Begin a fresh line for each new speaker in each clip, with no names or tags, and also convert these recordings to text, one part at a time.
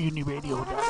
Plastic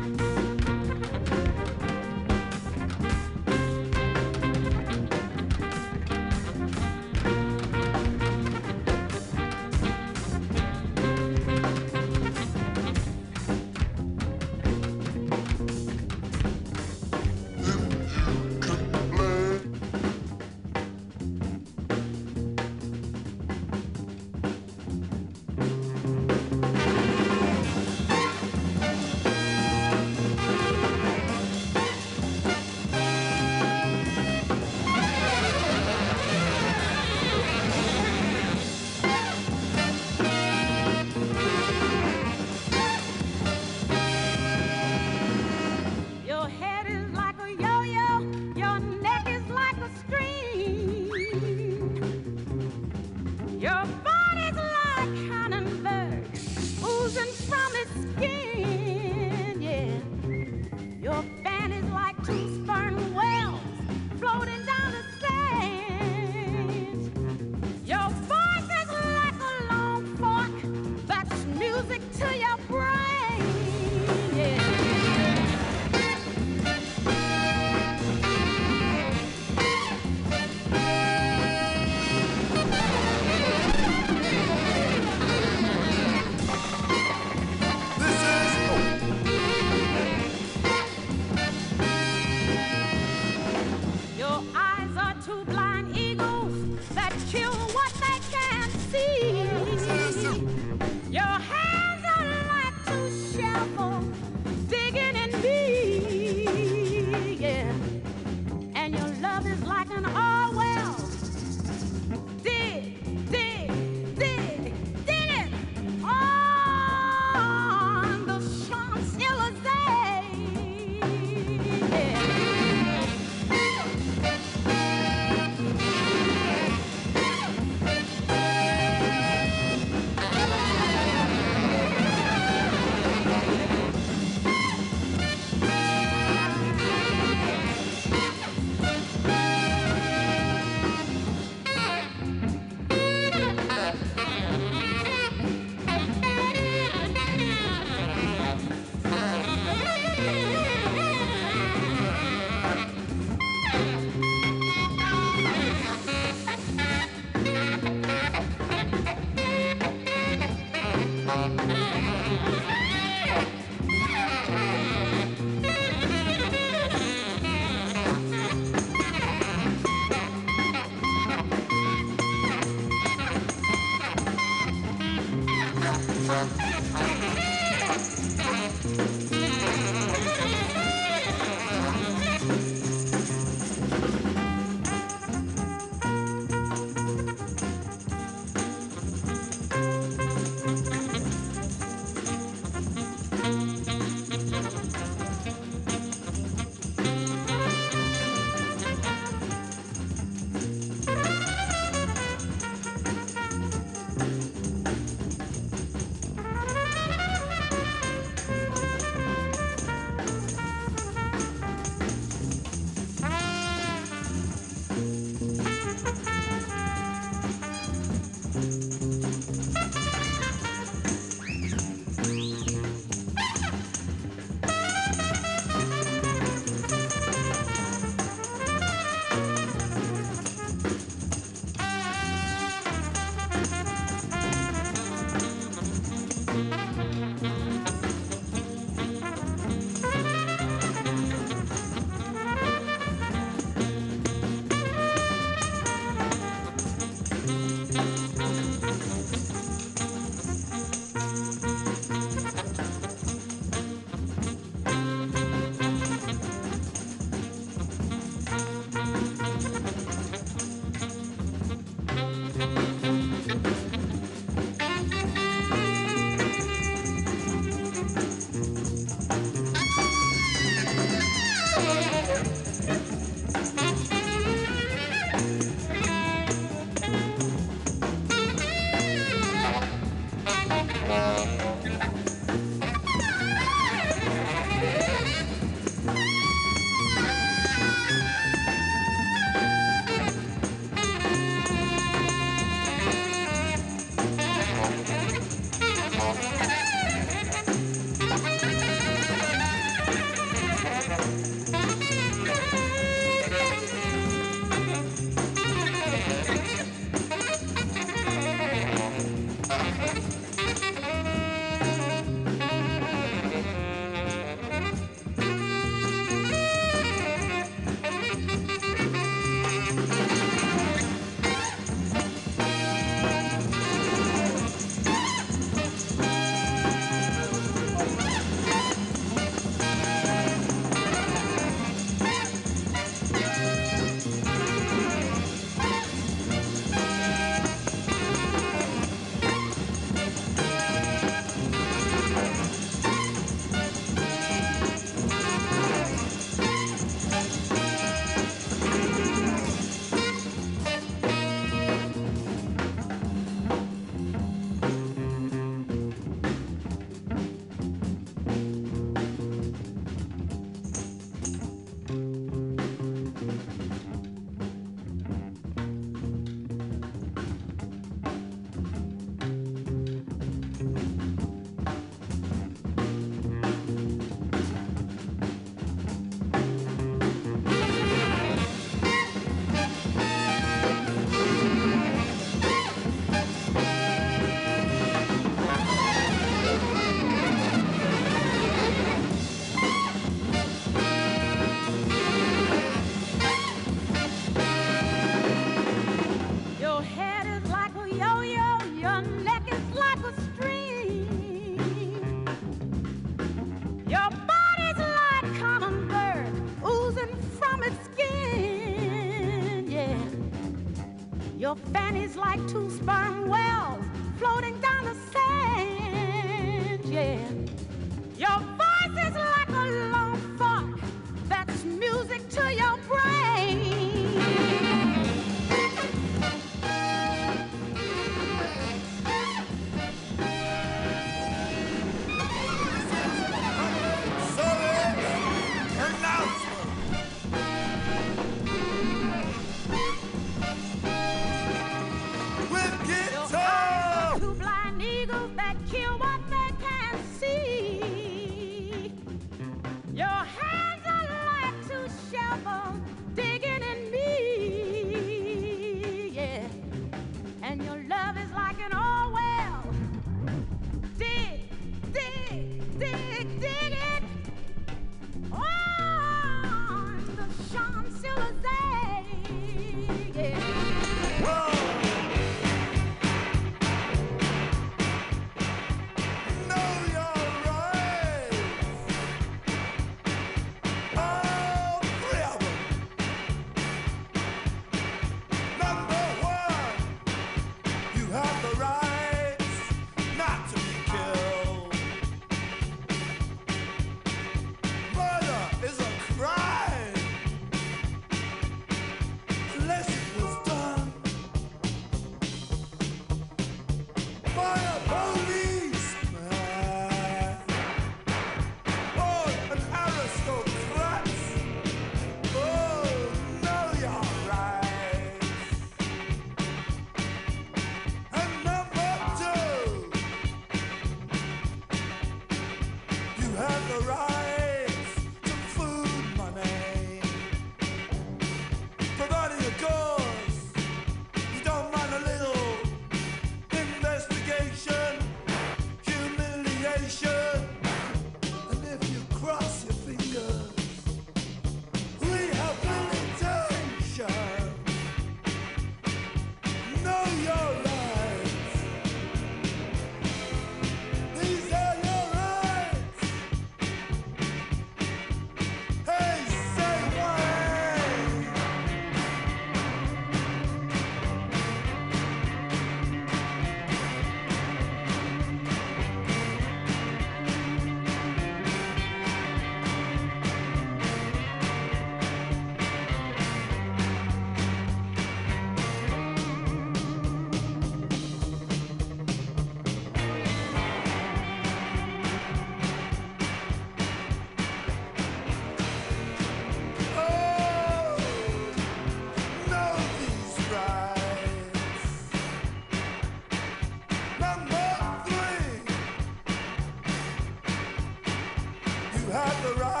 the
right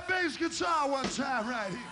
that
bass guitar one time right here.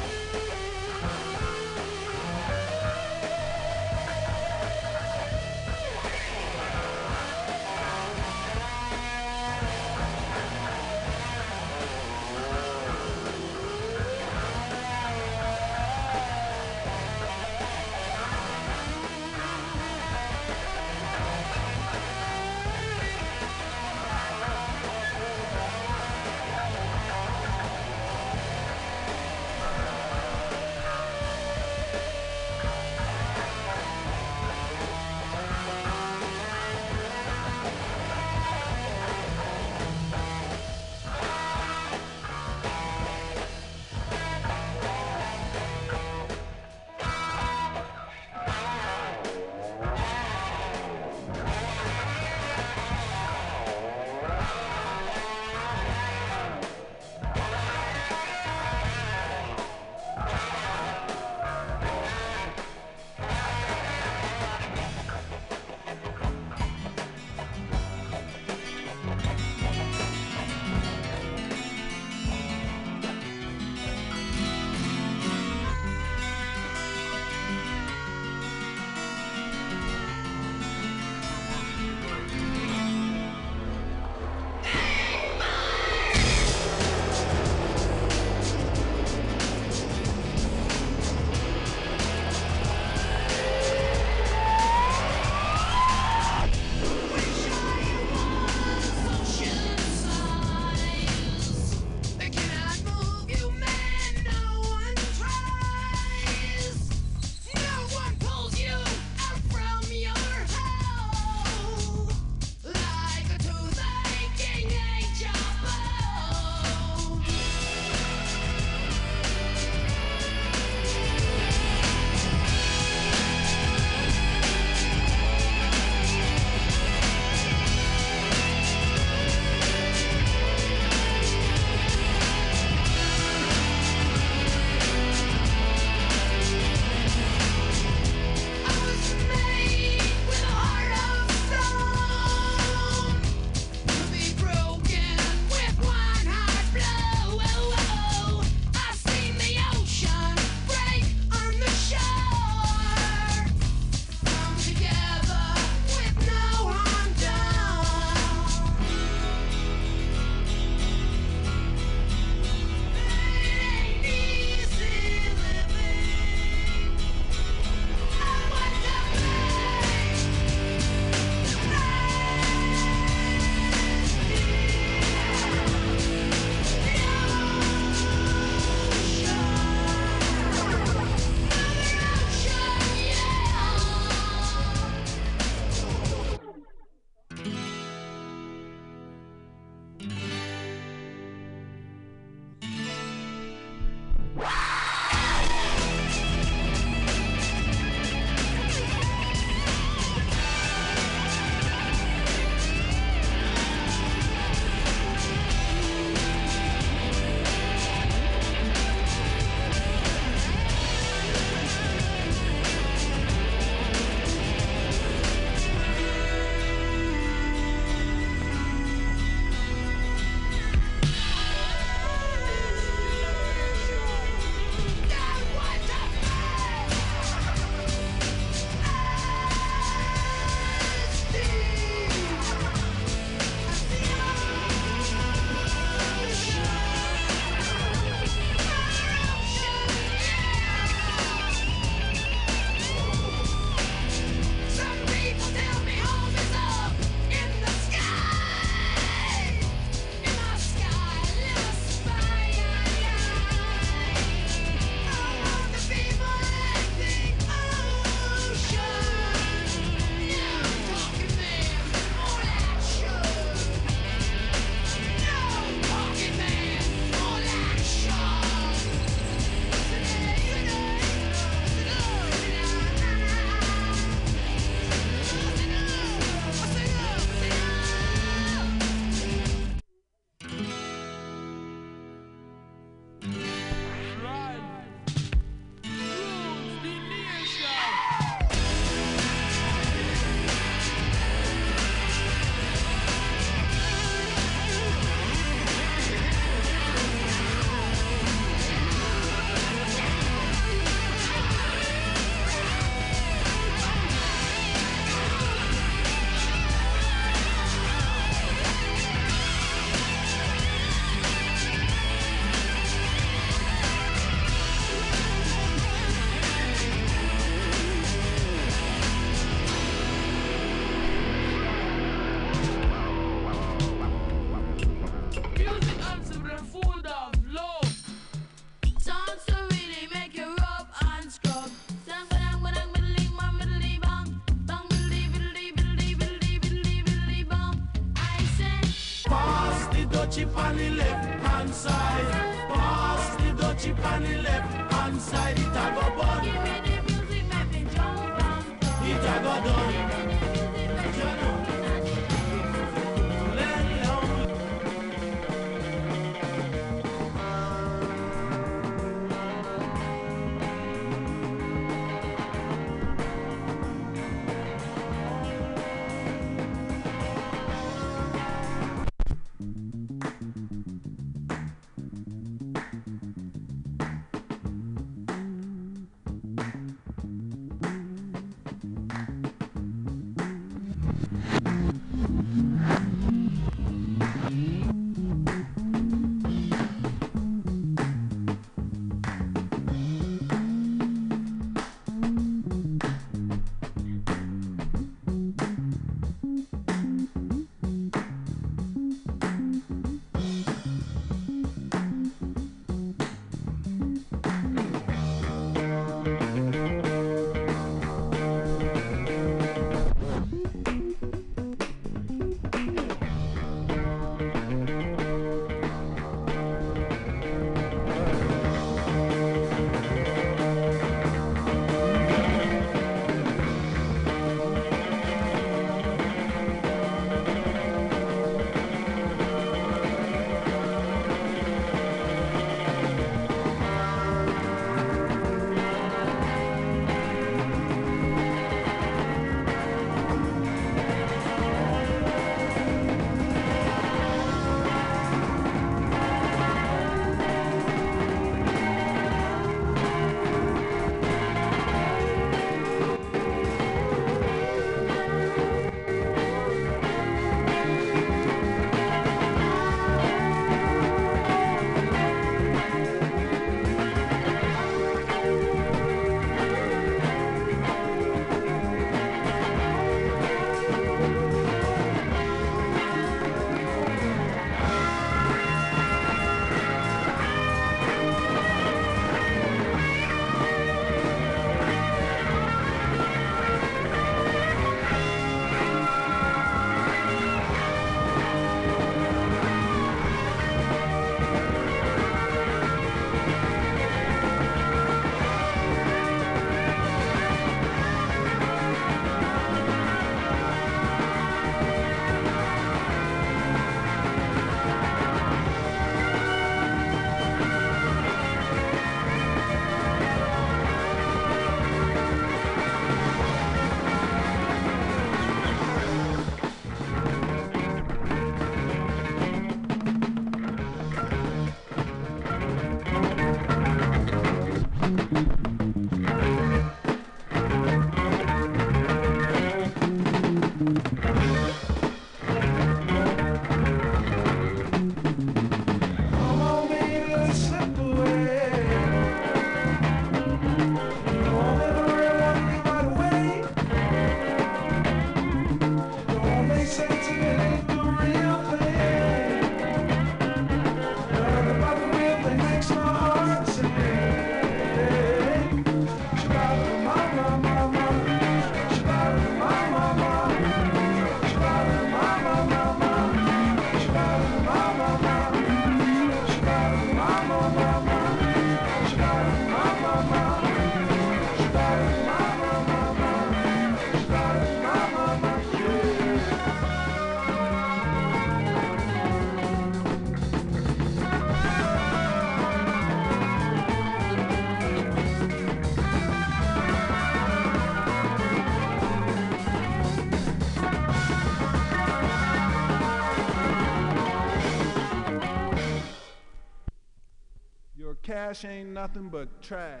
Your cash ain't nothing but trash.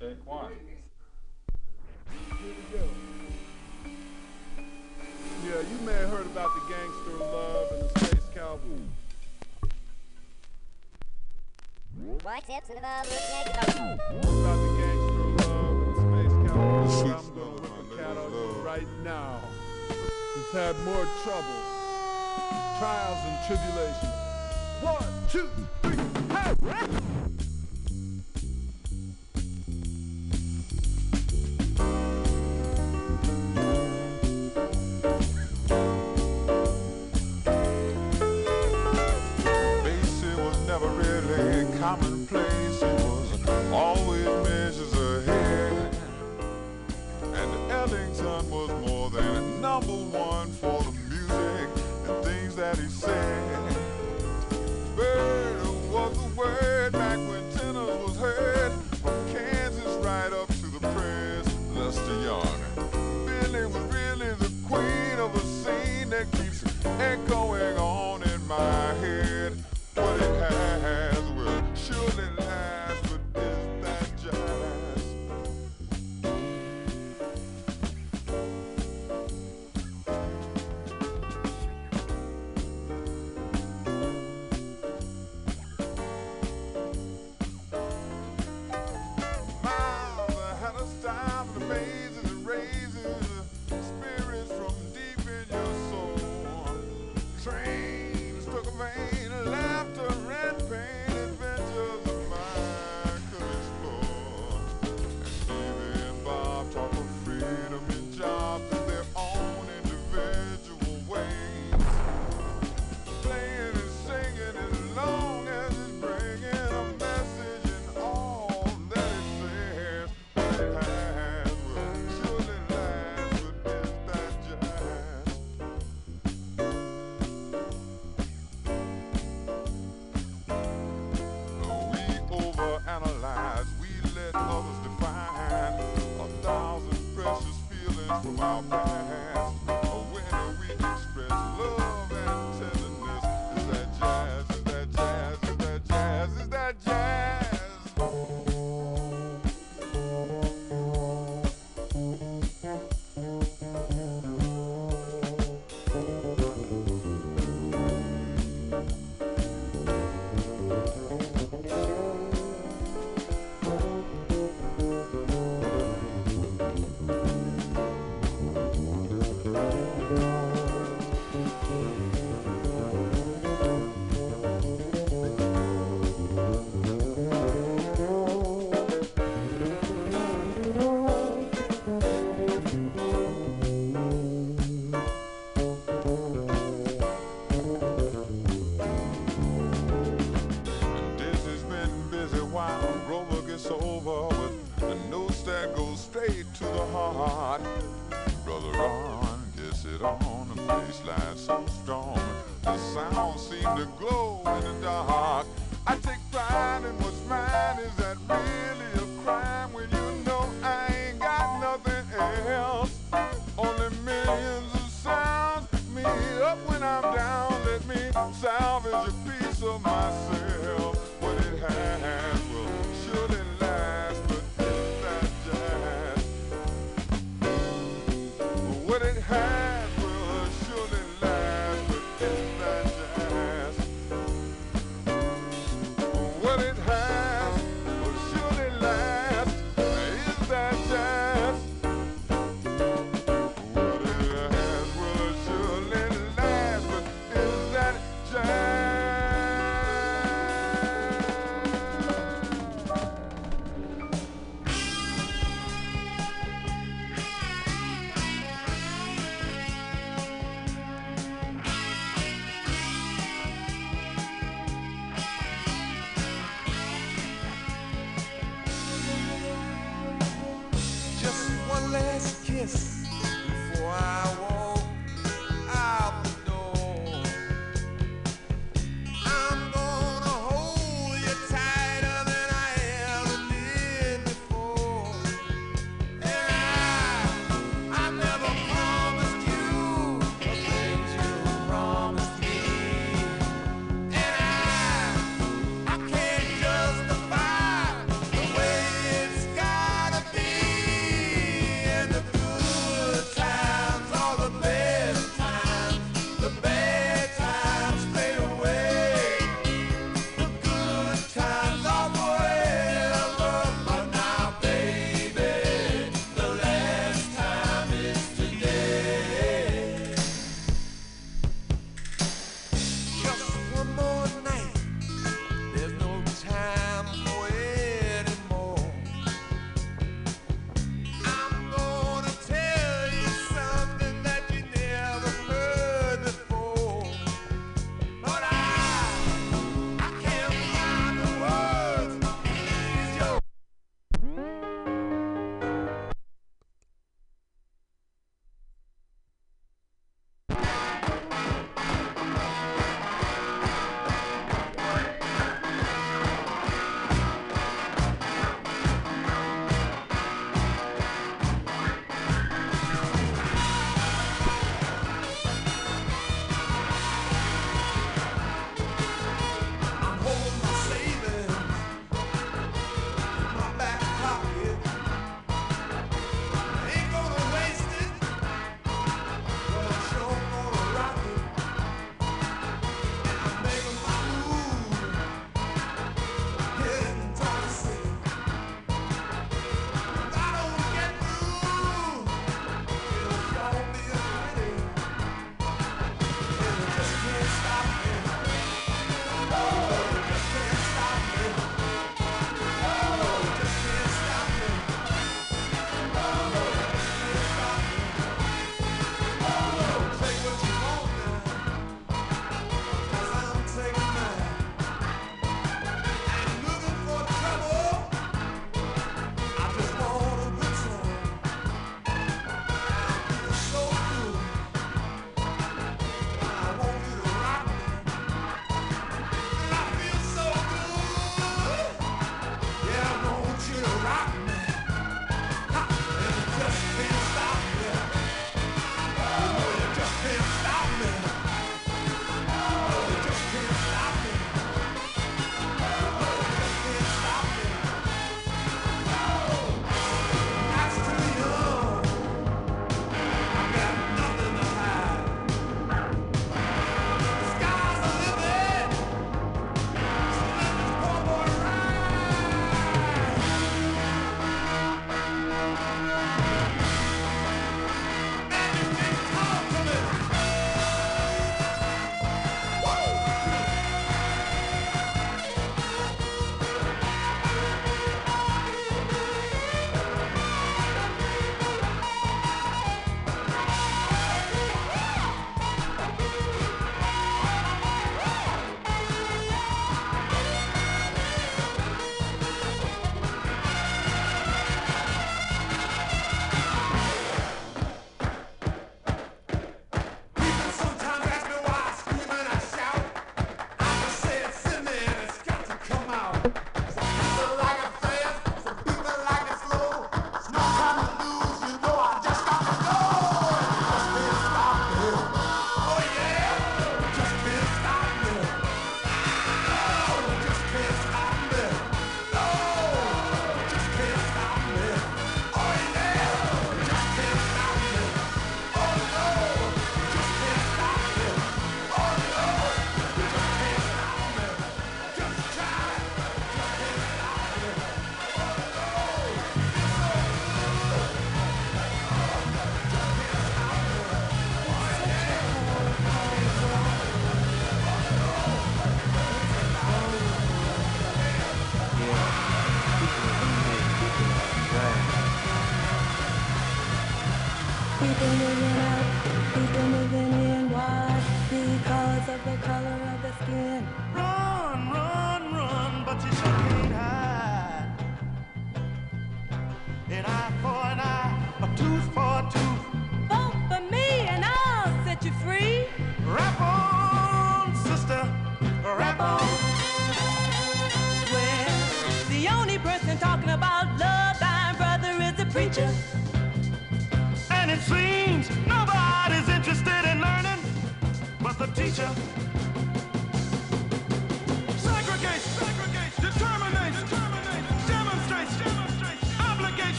Take one.
Here we go. Yeah, you may have heard about the gangster love and the space cowboy.
Biceps and about the
About the gangster love and the space cowboy. I'm gonna whip the cat on you right now. He's had more trouble, trials and tribulations. One, two, three, hey!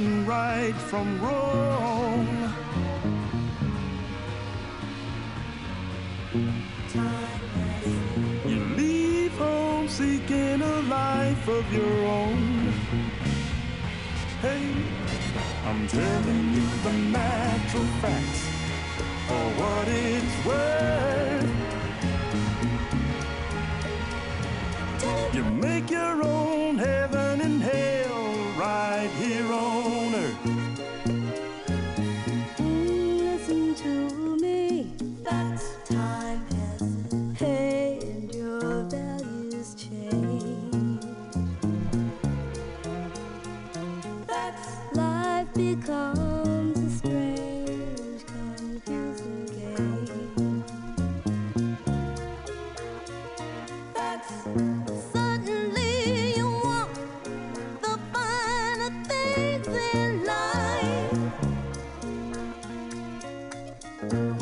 Right from
wrong. You leave home seeking a life of your own. Hey, I'm telling you the natural facts for what it's worth. You make your own heaven and hell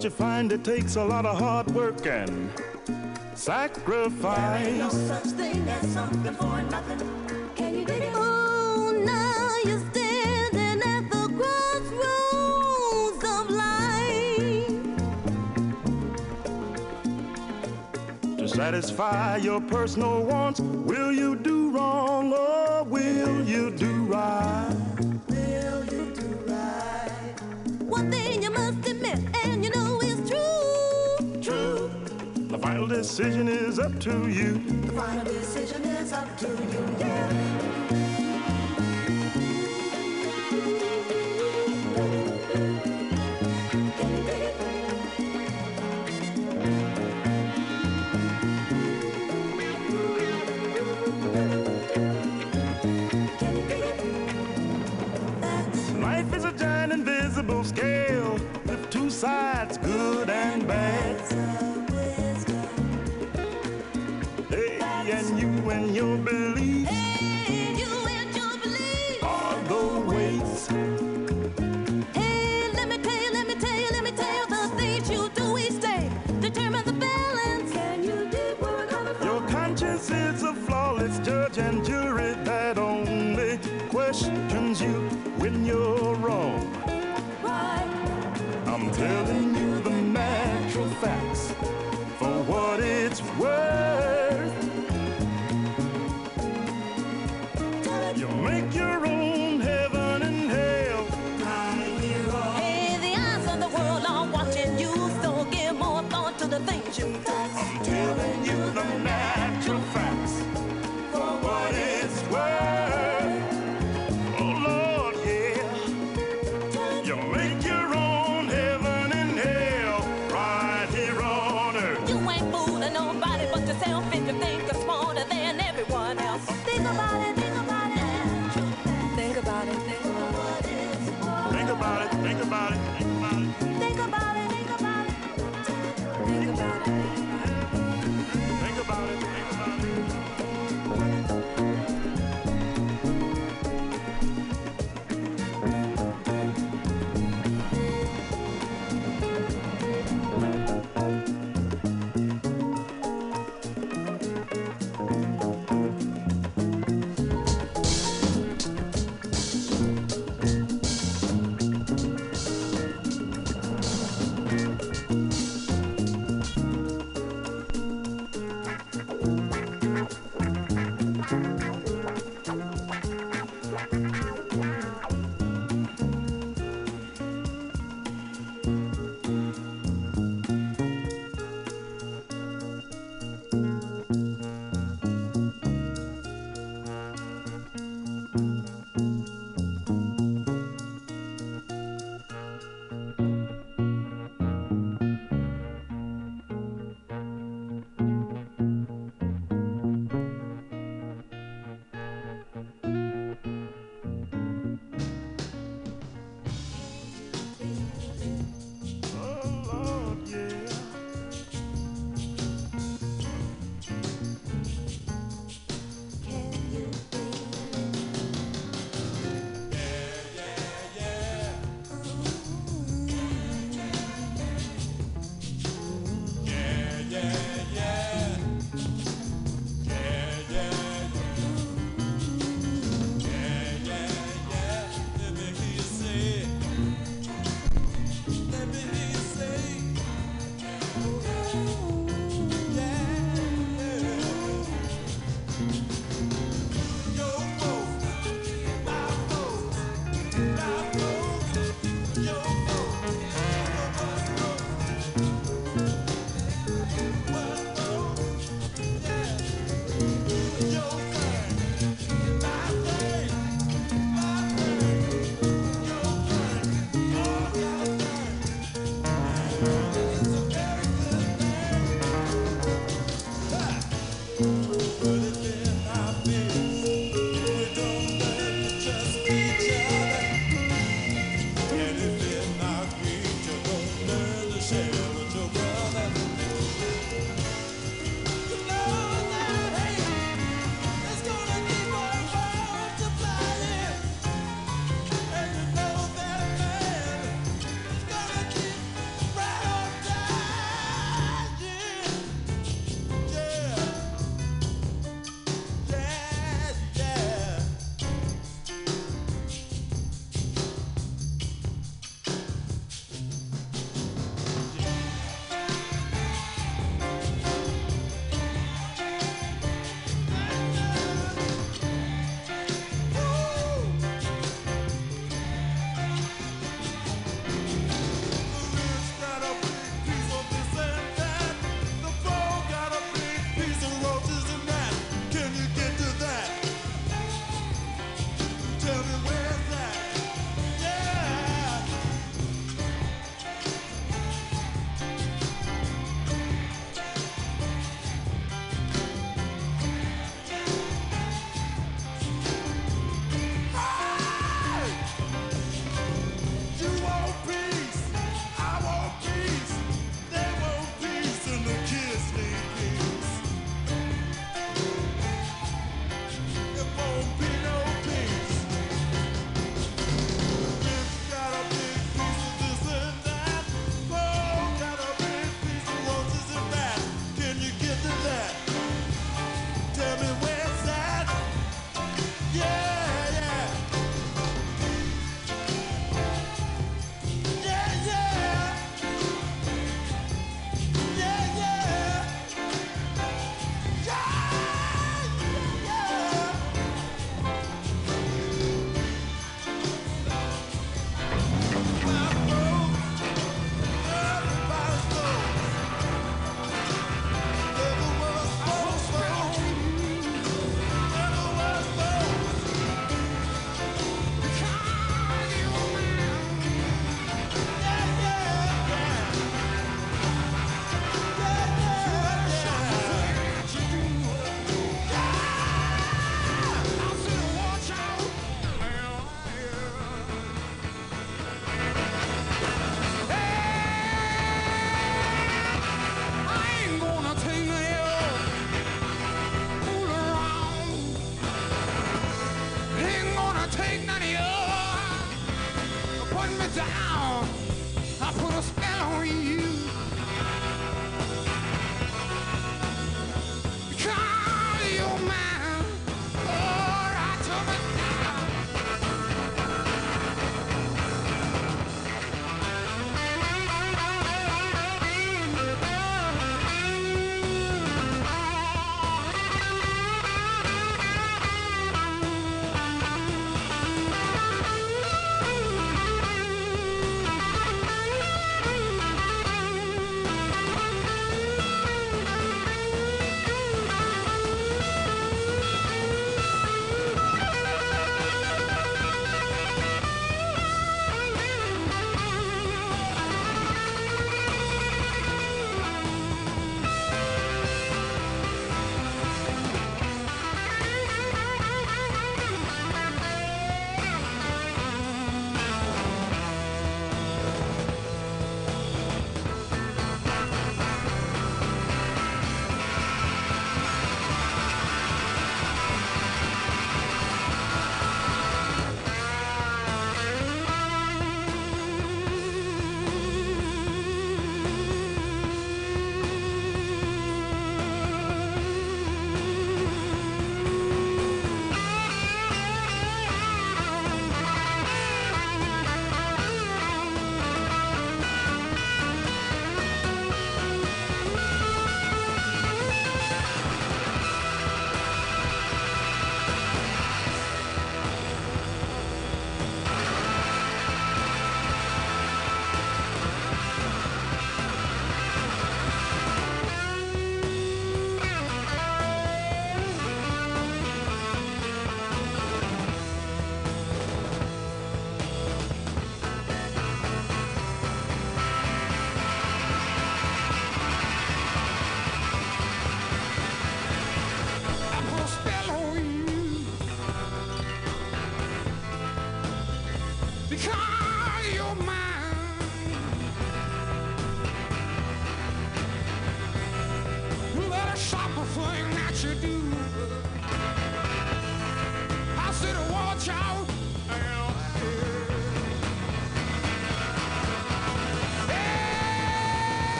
But you find it takes a lot of hard work and sacrifice.
There ain't no such thing as something for nothing. Can you dig it? Oh, now you're standing at the crossroads of life.
To satisfy your personal wants, will you do wrong or will you do right? decision is up to you.
The final decision is up to you. Yeah.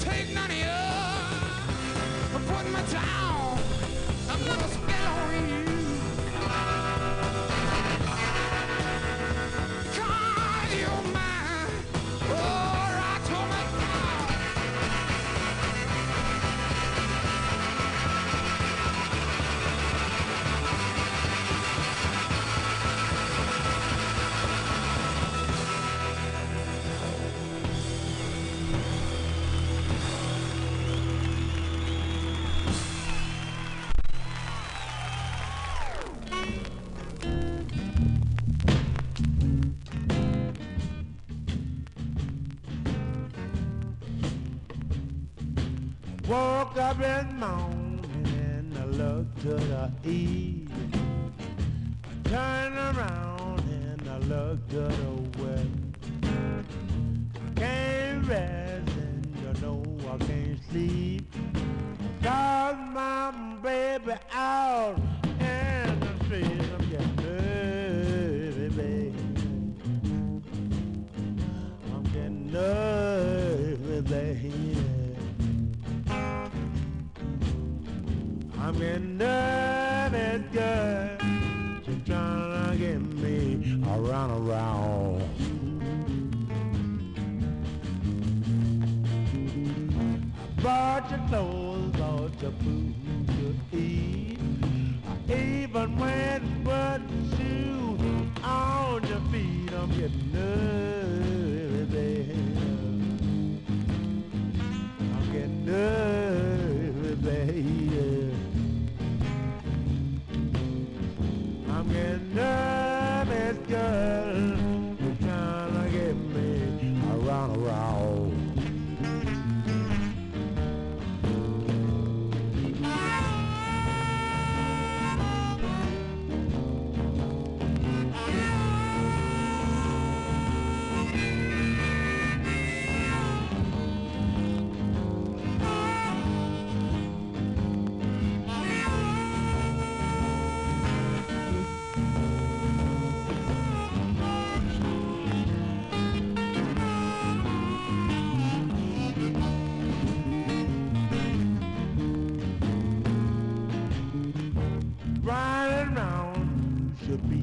Take none should be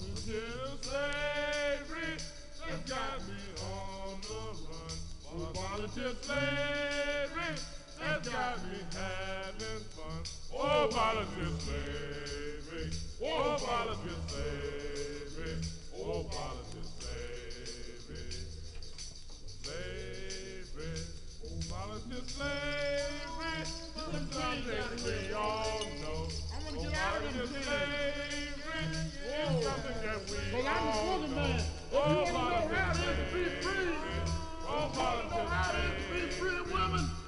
Volunteer slavery has got me on the run. Volunteer slavery has got me having fun. Oh, volunteer slavery. Oh, volunteer slavery. Oh, volunteer slavery. Slavery. Oh, slavery. Something we all know.
I
Oh,
wanna get
Oh.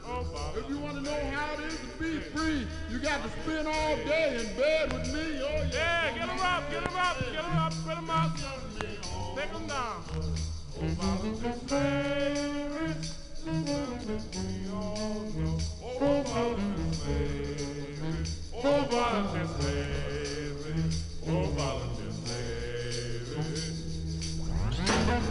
Oh,
you want to know how it is to be free, you got to spend all day in bed with me. Oh, yeah.
Yeah, get 'em up, get 'em up, get 'em up, put 'em up. Take 'em down. Oh, volunteer slavery. Oh. Oh,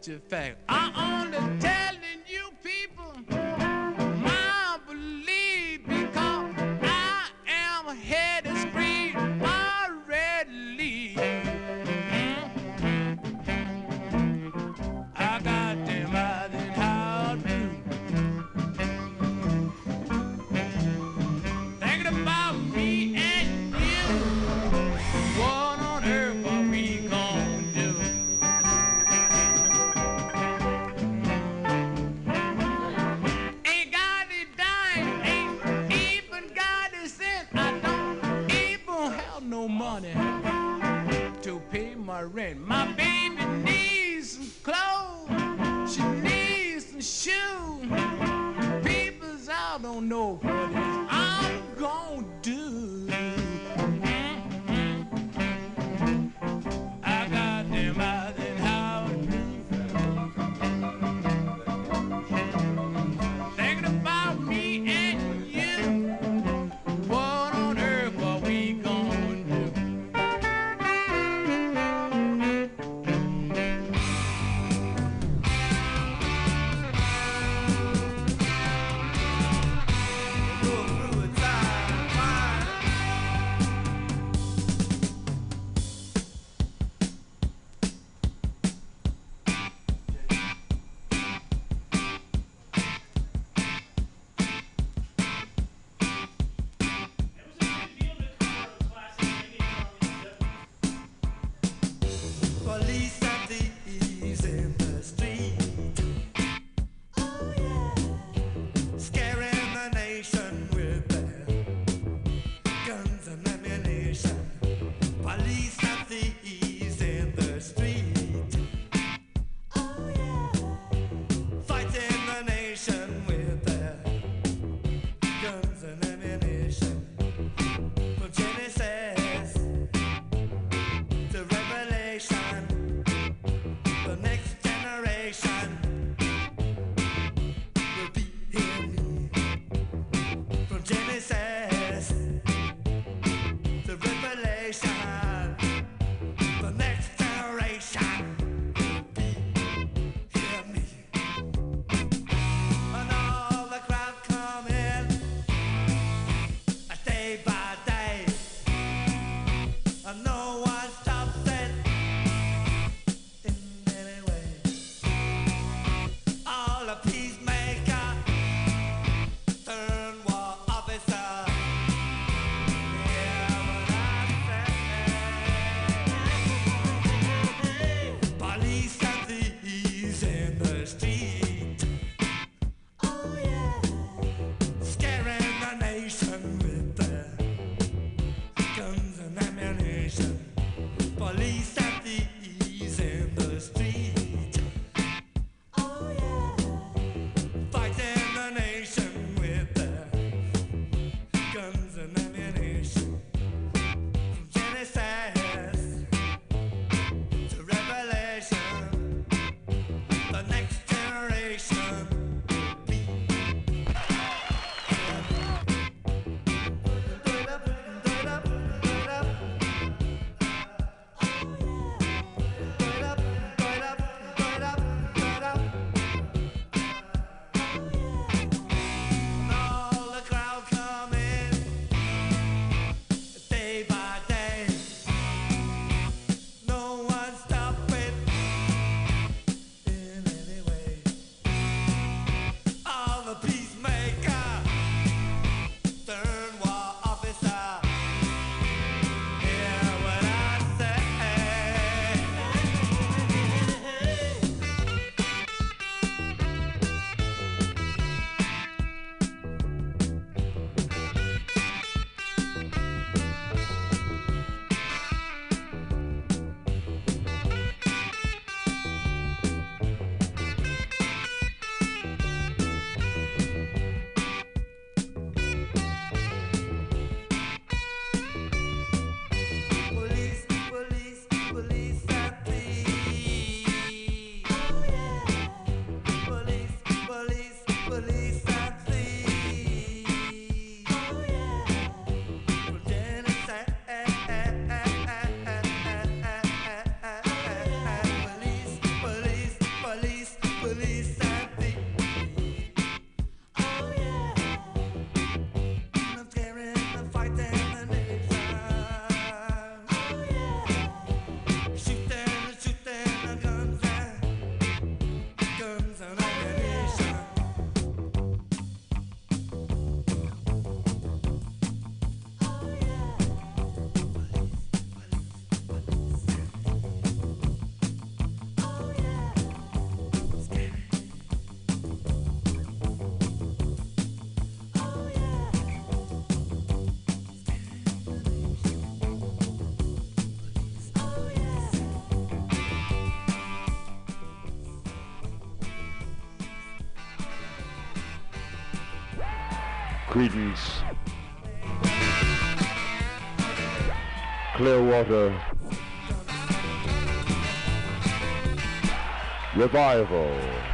natural fact.
Police
Creedence, Clearwater, Revival.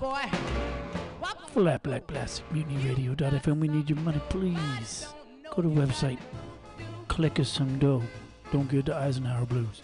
boy.
Flat Black Plastic Mutiny Radio.fm. We need your money, please. Go to the website. Click us some dough. Don't get the Eisenhower Blues.